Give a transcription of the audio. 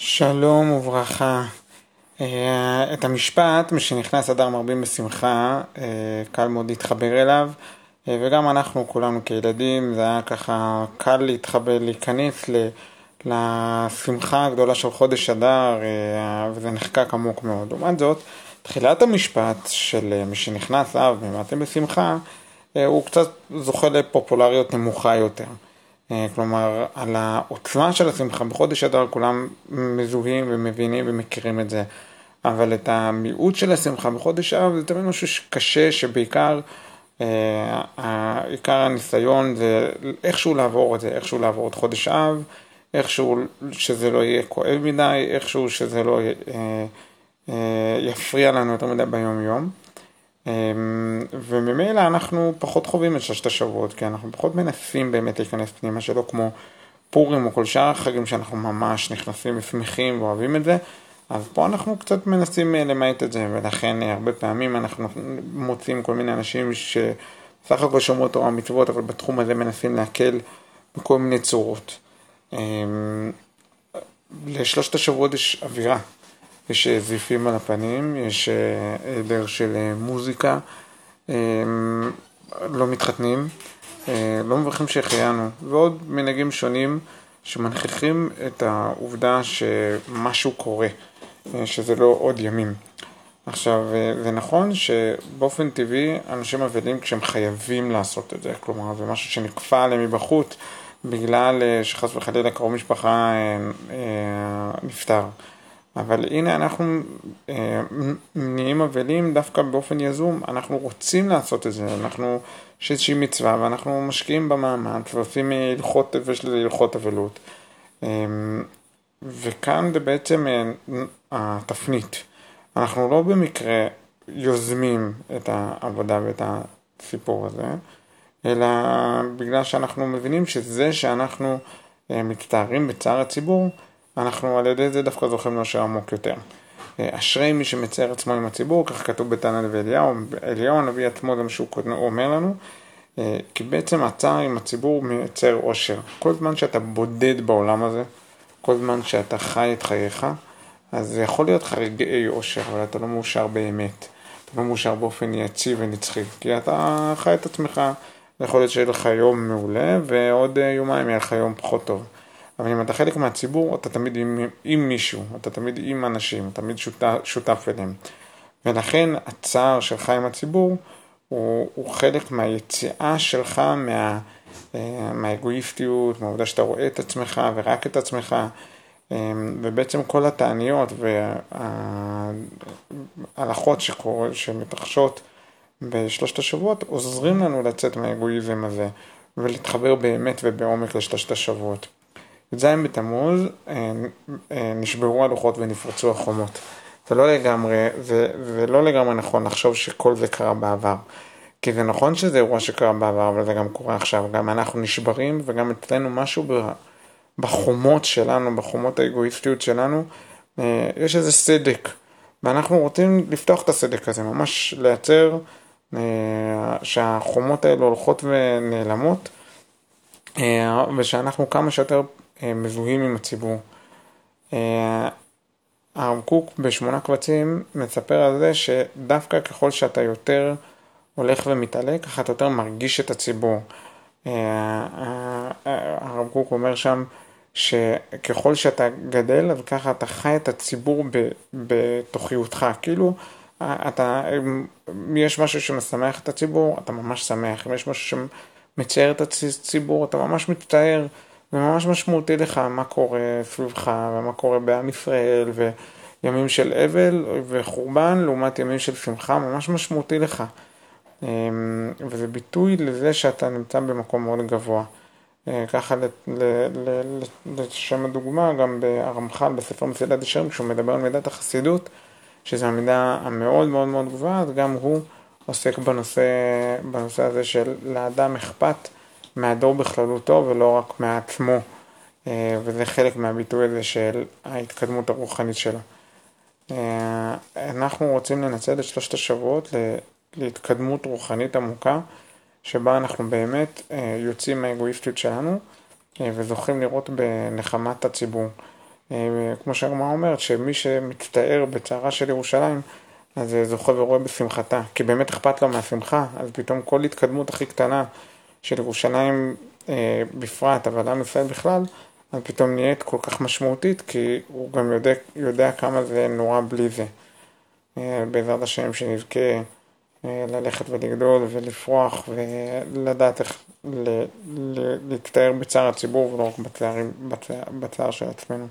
שלום וברכה. אה, את המשפט, משנכנס אדר מרבים בשמחה, אה, קל מאוד להתחבר אליו, אה, וגם אנחנו כולנו כילדים, זה היה ככה קל להתחבר, להיכנס לשמחה הגדולה של חודש אדר, וזה נחקק עמוק מאוד. לעומת זאת, תחילת המשפט של משנכנס אב במעטים בשמחה, הוא קצת זוכה לפופולריות נמוכה יותר. אה, כלומר, על העוצמה של השמחה בחודש אדר כולם מזוהים ומבינים ומכירים את זה, אבל את המיעוט של השמחה בחודש אב זה תמיד משהו קשה, שבעיקר אה, עיקר הניסיון זה איכשהו לעבור את זה, איכשהו לעבור את חודש אב, איכשהו שזה לא יהיה כואב מדי, איכשהו שזה לא אה, יפריע לנו יותר מדי ביום יום. אמ, וממילא אנחנו פחות חווים את שלושת השבועות, כי אנחנו פחות מנסים באמת להיכנס פנימה שלו כמו פורים או כל שאר החגים שאנחנו ממש נכנסים ושמחים ואוהבים את זה, אז פה אנחנו קצת מנסים אה, למעט את זה, ולכן אה, הרבה פעמים אנחנו מוצאים כל מיני אנשים שסך הכל שומרו תורה ומצוות, אבל בתחום הזה מנסים להקל בכל מיני צורות. אמ, לשלושת השבועות יש אווירה. יש זיפים על הפנים, יש אה, היעדר של אה, מוזיקה, אה, לא מתחתנים, לא מברכים שהחיינו, ועוד מנהגים שונים שמנכיחים את העובדה שמשהו קורה, שזה לא עוד ימים. עכשיו, זה נכון שבאופן טבעי אנשים אבלים כשהם חייבים לעשות את זה, כלומר זה משהו שנכפה עליהם מבחוץ בגלל שחס וחלילה קרוב משפחה נפטר. אבל הנה אנחנו אה, נהיים אבלים דווקא באופן יזום, אנחנו רוצים לעשות את זה, אנחנו, יש איזושהי מצווה ואנחנו משקיעים במאמץ ועושים הלכות, ויש לזה הלכות אבלות. אה, וכאן זה בעצם אה, התפנית. אנחנו לא במקרה יוזמים את העבודה ואת הסיפור הזה, אלא בגלל שאנחנו מבינים שזה שאנחנו מצטערים בצער הציבור, אנחנו על ידי זה דווקא זוכים לאושר עמוק יותר. אה, אשרי מי שמצייר עצמו עם הציבור, כך כתוב בתנא ואליהו, אליהו הנביא עצמו גם שהוא אומר לנו, אה, כי בעצם הצער עם הציבור מייצר אושר. כל זמן שאתה בודד בעולם הזה, כל זמן שאתה חי את חייך, אז זה יכול להיות לך רגעי אושר, אבל אתה לא מאושר באמת. אתה לא מאושר באופן יציב ונצחי, כי אתה חי את עצמך, יכול להיות שיהיה לך יום מעולה, ועוד אה, יומיים יהיה לך יום פחות טוב. אבל אם אתה חלק מהציבור, אתה תמיד עם, עם מישהו, אתה תמיד עם אנשים, אתה תמיד שותף, שותף אליהם. ולכן הצער שלך עם הציבור הוא, הוא חלק מהיציאה שלך מה, אה, מהאגואיסטיות, מהעובדה שאתה רואה את עצמך ורק את עצמך. אה, ובעצם כל התעניות וההלכות שמתרחשות בשלושת השבועות עוזרים לנו לצאת מהאגואיזם הזה ולהתחבר באמת ובעומק לשלושת השבועות. י"ז בתמוז אה, אה, נשברו הלוחות ונפרצו החומות. זה לא לגמרי, זה, זה לא לגמרי נכון לחשוב שכל זה קרה בעבר. כי זה נכון שזה אירוע שקרה בעבר, אבל זה גם קורה עכשיו. גם אנחנו נשברים וגם אצלנו משהו בחומות שלנו, בחומות האגואיסטיות שלנו, אה, יש איזה סדק. ואנחנו רוצים לפתוח את הסדק הזה, ממש לייצר שהחומות האלו הולכות ונעלמות, ושאנחנו כמה שיותר מזוהים עם הציבור. אה, הרב קוק בשמונה קבצים מספר על זה שדווקא ככל שאתה יותר הולך ומתעלה, ככה אתה יותר מרגיש את הציבור. אה, הרב קוק אומר שם שככל שאתה גדל, אז ככה אתה חי את הציבור בתוכיותך. כאילו, אתה, אם יש משהו שמשמח את הציבור, אתה ממש שמח. אם יש משהו שמצייר את הציבור, אתה ממש מצטער. זה ממש משמעותי לך מה קורה סביבך ומה קורה בעם ישראל וימים של אבל וחורבן לעומת ימים של שמחה, ממש משמעותי לך. אמ, וזה ביטוי לזה שאתה נמצא במקום מאוד גבוה. אה, ככה לשם הדוגמה, גם הרמח"ל בספר מסילת ישרים, כשהוא מדבר על מידת החסידות, שזו המידה המאוד מאוד מאוד גבוהה, אז גם הוא עוסק בנושא, בנושא הזה של לאדם אכפת מהדור בכללותו ולא רק מעצמו, אה, וזה חלק מהביטוי הזה של ההתקדמות הרוחנית שלו. אה, אנחנו רוצים לנצל את שלושת השבועות להתקדמות רוחנית עמוקה, שבה אנחנו באמת אה, יוצאים מהאגואיסטיות שלנו וזוכים לראות בנחמת הציבור. כמו שהגמרא אומרת, שמי שמצטער בצערה של ירושלים, אז זוכה ורואה בשמחתה, כי באמת אכפת לו מהשמחה, אז פתאום כל התקדמות הכי קטנה של ירושלים אה, בפרט, אבל עם ישראל בכלל, אז פתאום נהיית כל כך משמעותית, כי הוא גם יודע, יודע כמה זה נורא בלי זה. אה, בעזרת השם שנזכה אה, ללכת ולגדול ולפרוח ולדעת איך להצטער בצער הציבור ולא רק בצער, בצער, בצער של עצמנו.